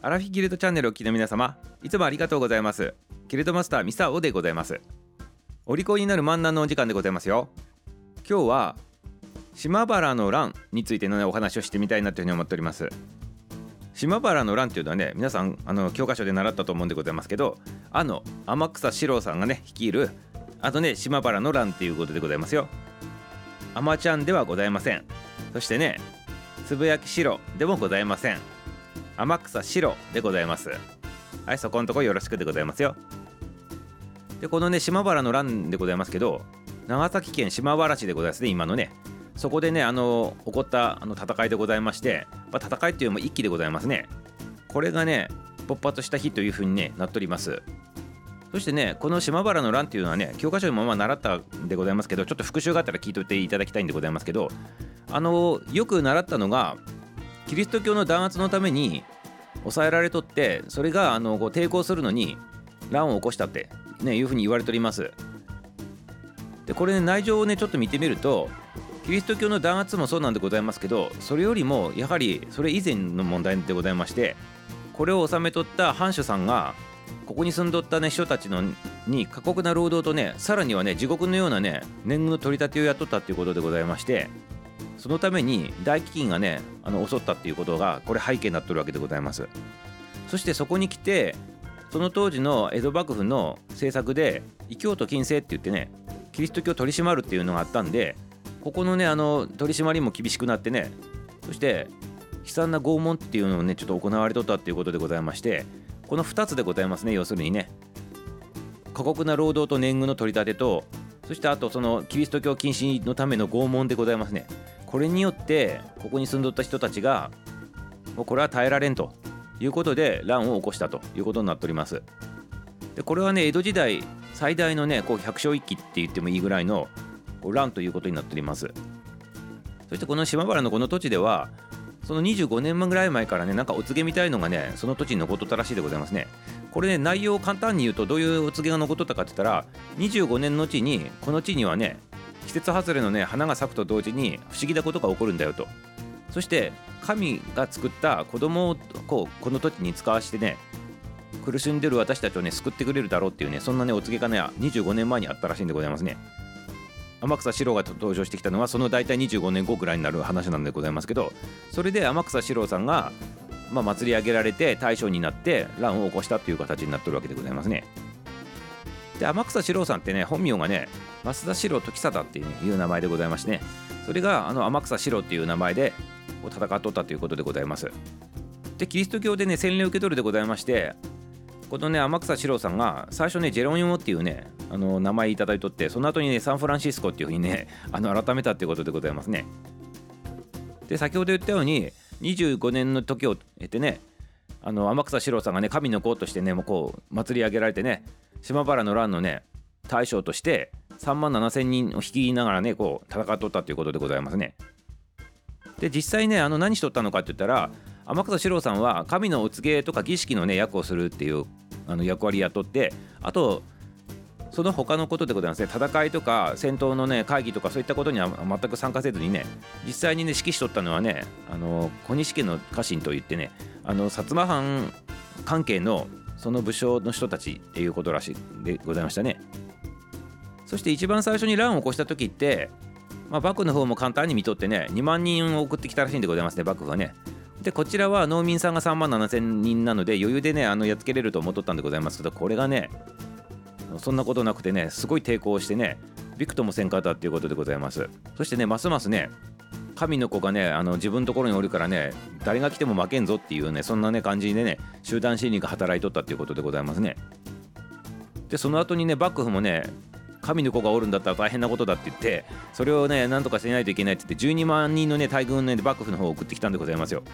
アラフィギルドチャンネルをお聞きの皆様いつもありがとうございます。ギルドマスターミサオでございます。お利口になる漫談のお時間でございますよ。今日は島原の乱についての、ね、お話をしてみたいなというふうに思っております。島原の乱っていうのはね皆さんあの教科書で習ったと思うんでございますけどあの天草四郎さんがね率いるあとね島原の乱っていうことでございますよ。アマちゃんではございません。そしてねつぶやき白でもございません。天草白でございます。はいそこのとこよろしくでございますよ。でこのね島原の乱でございますけど長崎県島原市でございますね今のね。そこでねあの起こったあの戦いでございまして、まあ、戦いっていうのも一気でございますね。これがね勃発した日というふうに、ね、なっております。そしてねこの島原の乱っていうのはね教科書にもまあ習ったんでございますけどちょっと復習があったら聞いといていただきたいんでございますけどあのよく習ったのがキリスト教の弾圧のために抑えられとってそれがあのこう抵抗するのに乱を起こしたって、ね、いうふうに言われております。でこれ、ね、内情をねちょっと見てみるとキリスト教の弾圧もそうなんでございますけどそれよりもやはりそれ以前の問題でございましてこれを治めとった藩主さんがここに住んどったね人たちのに過酷な労働とねさらにはね地獄のようなね年貢の取り立てをやっとったっていうことでございましてそのために大飢饉がねあの襲ったっていうことがこれ背景になってるわけでございます。そしてそこに来てその当時の江戸幕府の政策で異教徒禁制って言ってねキリスト教を取り締まるっていうのがあったんでここのねあの取り締まりも厳しくなってねそして悲惨な拷問っていうのをねちょっと行われとったっていうことでございましてこの2つでございますね要するにね。過酷な労働と年貢の取り立てとそしてあとそのキリスト教禁止のための拷問でございますね。これによってここに住んどった人たちがもうこれは耐えられんということで乱を起こしたということになっております。でこれはね江戸時代最大のねこう百姓一揆って言ってもいいぐらいの乱ということになっております。そしてこの島原のこの土地ではその25年ぐらい前からねなんかお告げみたいのがねその土地に残っとったらしいでございますね。これね内容を簡単に言うとどういうお告げが残っとったかって言ったら25年のうちにこの地にはね季節外れのね花が咲くと同時に不思議なことが起こるんだよとそして神が作った子供をこうこの土地に使わしてね苦しんでる私たちをね救ってくれるだろうっていうねそんなねお告げがね25年前にあったらしいんでございますね天草四郎が登場してきたのはその大体25年後ぐらいになる話なんでございますけどそれで天草四郎さんが、まあ、祭り上げられて大将になって乱を起こしたっていう形になってるわけでございますね。で天草四郎さんってね本名がね増田四郎時貞っていう,、名前でございましてねそれがあの天草四郎っていう名前で戦っとったということでございます。でキリスト教でね洗礼を受け取るでございましてこのね天草四郎さんが最初ねジェロニモっていうねあの名前いただいとってその後にねサンフランシスコっていうふうにね あの改めたっていうことでございますねで先ほど言ったように25年の時を経てねあの天草四郎さんがね神の子としてねもうこう祭り上げられてね島原の乱のね大将として3万7千人を率いながらねこう戦っとったということでございますね。で実際ねあの何しとったのかって言ったら天草四郎さんは神のお告げとか儀式のね役をするっていうあの役割やっとってあとその他のことでございますね。戦いとか戦闘のね会議とかそういったことには全く参加せずにね実際にね指揮しとったのはねあの小西家の家臣といってねあの薩摩藩関係のその武将の人たちっていうことらしいでございましたね。そして一番最初に乱を起こした時ってまあ、幕府の方も簡単に見とってね2万人を送ってきたらしいんでございますね幕府はね。でこちらは農民さんが3万7千人なので余裕でねあのやっつけれると思っとったんでございますけどこれがねそんなことなくてねすごい抵抗してねびくともせんかったっていうことでございます。そしてねますますね神の子がねあの自分のところにおるからね誰が来ても負けんぞっていうねそんなね感じでね集団心理が働いとったっていうことでございますね。でその後にね幕府もね神の子がおるんだったら大変なことだって言ってそれをねなんとかしないといけないって言って12万人のね大軍をね幕府の方を送ってきたんでございますよ。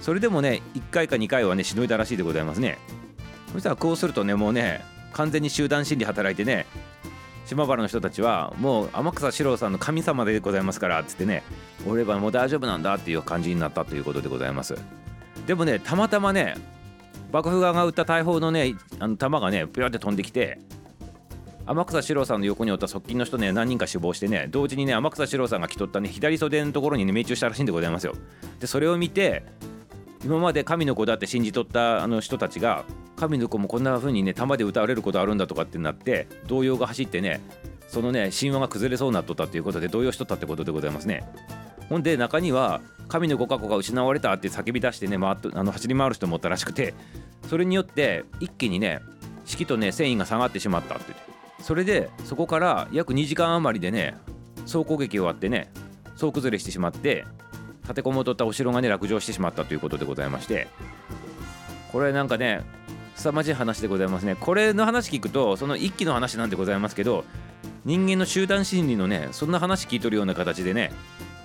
それでもね1回か2回はねしのいだらしいでございますね。そしたらこうするとねもうね完全に集団心理働いてね島原の人たちはもう天草四郎さんの神様でございますからっつってね俺はもう大丈夫なんだっていう感じになったということでございます。でもねたまたまね幕府側が撃った大砲のねあの弾がねピュって飛んできて天草四郎さんの横におった側近の人ね何人か死亡してね同時にね天草四郎さんが着とったね左袖のところにね命中したらしいんでございますよ。でそれを見て今まで神の子だって信じとったあの人たちが神の子もこんな風にね玉で歌われることあるんだとかってなって動揺が走ってねそのね神話が崩れそうになっとったということで動揺しとったってことでございますね。ほんで中には神のご加護が失われたって叫び出してね回っあの走り回る人もおったらしくてそれによって一気にね式とね繊維が下がってしまったって。それでそこから約2時間余りでね総攻撃終わってね総崩れしてしまって立てこもとったお城がね落城してしまったということでございまして。これなんかね凄まじい話でございますね。これの話聞くとその一揆の話なんでございますけど人間の集団心理のねそんな話聞いとるような形でね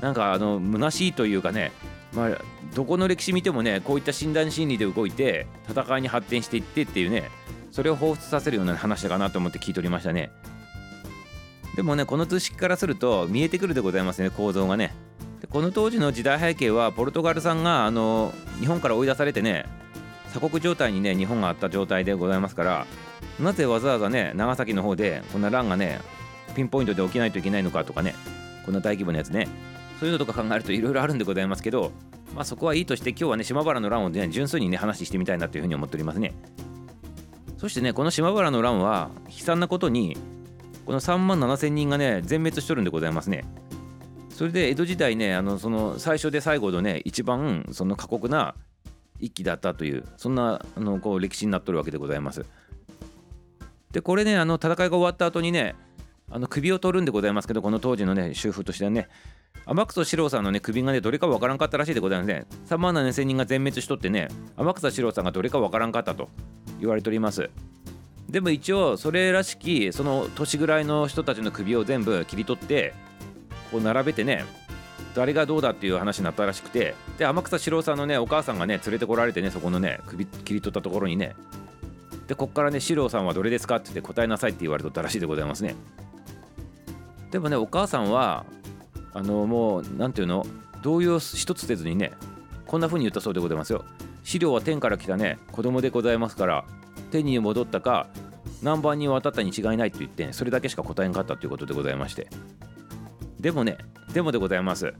なんかあの虚しいというかねまあどこの歴史見てもねこういった診断心理で動いて戦いに発展していってっていうねそれを彷彿させるような話だかなと思って聞いておりましたね。でもねこの図式からすると見えてくるでございますね構造がね。この当時の時代背景はポルトガルさんがあの日本から追い出されてね鎖国状態にね日本があった状態でございますからなぜわざわざね長崎の方でこんな乱がねピンポイントで起きないといけないのかとかねこんな大規模なやつねそういうのとか考えるといろいろあるんでございますけどまあそこはいいとして今日はね島原の乱をね純粋にね話してみたいなというふうに思っておりますね。そしてねこの島原の乱は悲惨なことにこの3万7千人がね全滅しとるんでございますね。それで江戸時代ねあのその最初で最後のね一番その過酷な一揆だったというそんなあのこう歴史になっとるわけでございます。でこれねあの戦いが終わった後にねあの首を取るんでございますけどこの当時のね修復としてはね天草四郎さんのね首がねどれかわからんかったらしいでございますね。3万7千人が全滅しとってね天草四郎さんがどれかわからんかったと言われております。でも一応それらしきその年ぐらいの人たちの首を全部切り取ってこう並べてね誰がどうだっていう話になったらしくてで天草四郎さんのねお母さんがね連れてこられてねそこのね首切り取ったところにね。でこっからね四郎さんはどれですかって言って答えなさいって言われとったらしいでございますね。でもねお母さんはあのもう何ていうの？動揺一つせずにねこんな風に言ったそうでございますよ。資料は天から来たね子供でございますから天に戻ったか何番に渡ったに違いないと言ってそれだけしか答えんかったということでございまして。でもねでもでございます。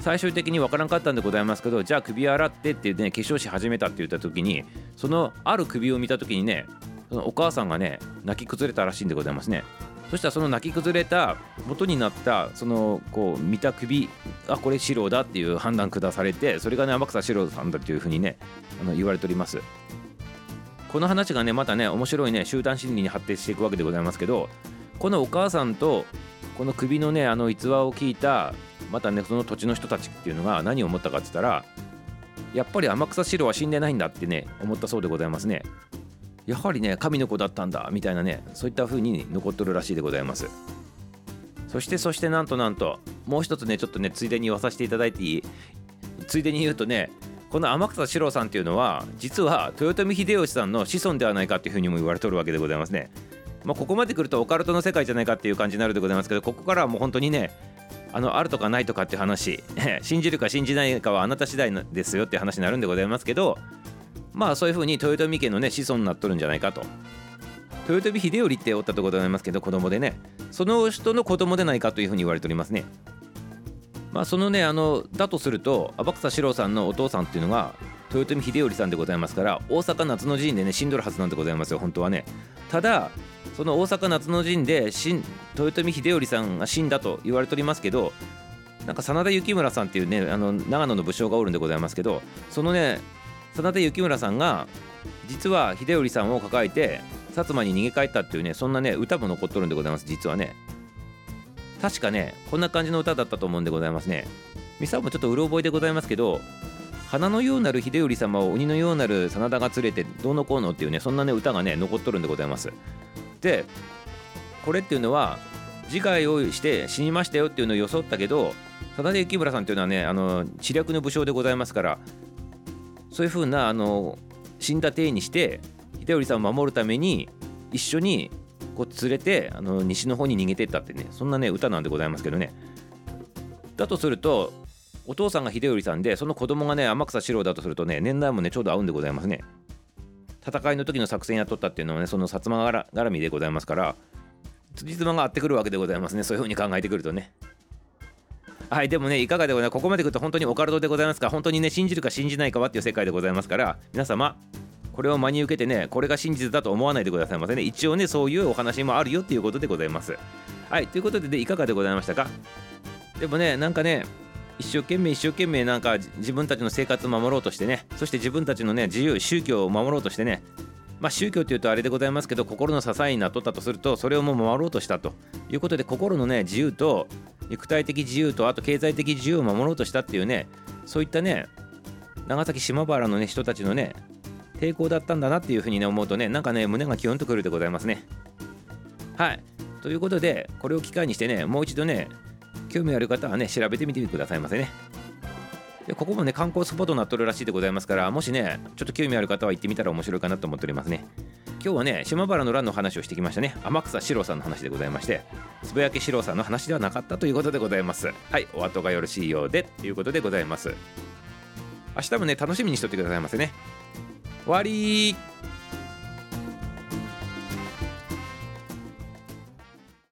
最終的に分からんかったんでございますけどじゃあ首洗ってってね化粧し始めたって言った時にそのある首を見た時にねそのお母さんがね泣き崩れたらしいんでございますね。そしたらその泣き崩れた元になったそのこう見た首あこれ四郎だっていう判断下されてそれがね天草四郎さんだっていうふうにねあの言われております。この話がねまたね面白いね集団心理に発展していくわけでございますけどこのお母さんとこの首のねあの逸話を聞いたまたねその土地の人たちっていうのが何を思ったかって言ったらやっぱり天草四郎は死んでないんだってね思ったそうでございますね。やはりね神の子だったんだみたいなねそういった風に残っとるらしいでございます。そしてそしてなんとなんともう一つねちょっとねついでに言わさせていただいていい？ついでに言うとねこの天草四郎さんっていうのは実は豊臣秀吉さんの子孫ではないかっていうふうにも言われとるわけでございますね。まあ、ここまで来るとオカルトの世界じゃないかっていう感じになるでございますけどここからはもう本当にねあのあるとかないとかっていう話 信じるか信じないかはあなた次第ですよって話になるんでございますけどまあそういうふうに豊臣家のね子孫になっとるんじゃないかと。豊臣秀頼っておったところでございますけど子供でね。その人の子供でないかというふうに言われておりますね。まあそのねあのだとすると天草四郎さんのお父さんっていうのが豊臣秀頼さんでございますから大阪夏の陣でね死んどるはずなんでございますよ本当はね。ただその大阪夏の陣で豊臣秀頼さんが死んだと言われておりますけどなんか真田幸村さんっていうねあの長野の武将がおるんでございますけどそのね真田幸村さんが実は秀頼さんを抱えて薩摩に逃げ帰ったっていうねそんなね歌も残っとるんでございます実はね。確かねこんな感じの歌だったと思うんでございますね。ミサもちょっとうろ覚えでございますけど花のようなる秀頼様を鬼のようなる真田が連れてどうのこうのっていうねそんなね歌がね残っとるんでございます。でこれっていうのは自害をして死にましたよっていうのを装ったけど真田幸村さんっていうのはねあの知略の武将でございますからそういうふうなあの死んだ体にして秀頼さんを守るために一緒にこう連れてあの西の方に逃げてったってねそんなね歌なんでございますけどね。だとするとお父さんが秀頼さんでその子供がね天草四郎だとするとね年代もねちょうど合うんでございますね。戦いの時の作戦やっとったっていうのはねその薩摩絡みでございますから辻褄が合ってくるわけでございますね。そういうふうに考えてくるとね。はいでもねいかがでございますここまで来ると本当にオカルトでございますか？本当にね信じるか信じないかはっていう世界でございますから皆様これを真に受けてねこれが真実だと思わないでくださいませね。一応ねそういうお話もあるよっていうことでございます。はいということででいかがでございましたか？でもねなんかね一生懸命一生懸命なんか自分たちの生活を守ろうとしてねそして自分たちのね自由宗教を守ろうとしてね。まあ宗教っていうとあれでございますけど心の支えになっとったとするとそれをもう守ろうとしたと。いうことで心のね自由と肉体的自由とあと経済的自由を守ろうとしたっていうねそういったね長崎島原のね人たちのね抵抗だったんだなっていうふうにね思うとねなんかね胸がキュンとくるでございますね。はい。ということでこれを機会にしてねもう一度ね興味ある方はね調べてみてくださいませね。でここもね観光スポットになっとるらしいでございますからもしねちょっと興味ある方は行ってみたら面白いかなと思っておりますね。今日はね島原の乱の話をしてきましたね。天草四郎さんの話でございましてつぶやき四郎さんの話ではなかったということでございます。はいお後がよろしいようでということでございます。明日もね楽しみにしとってくださいませね。終わり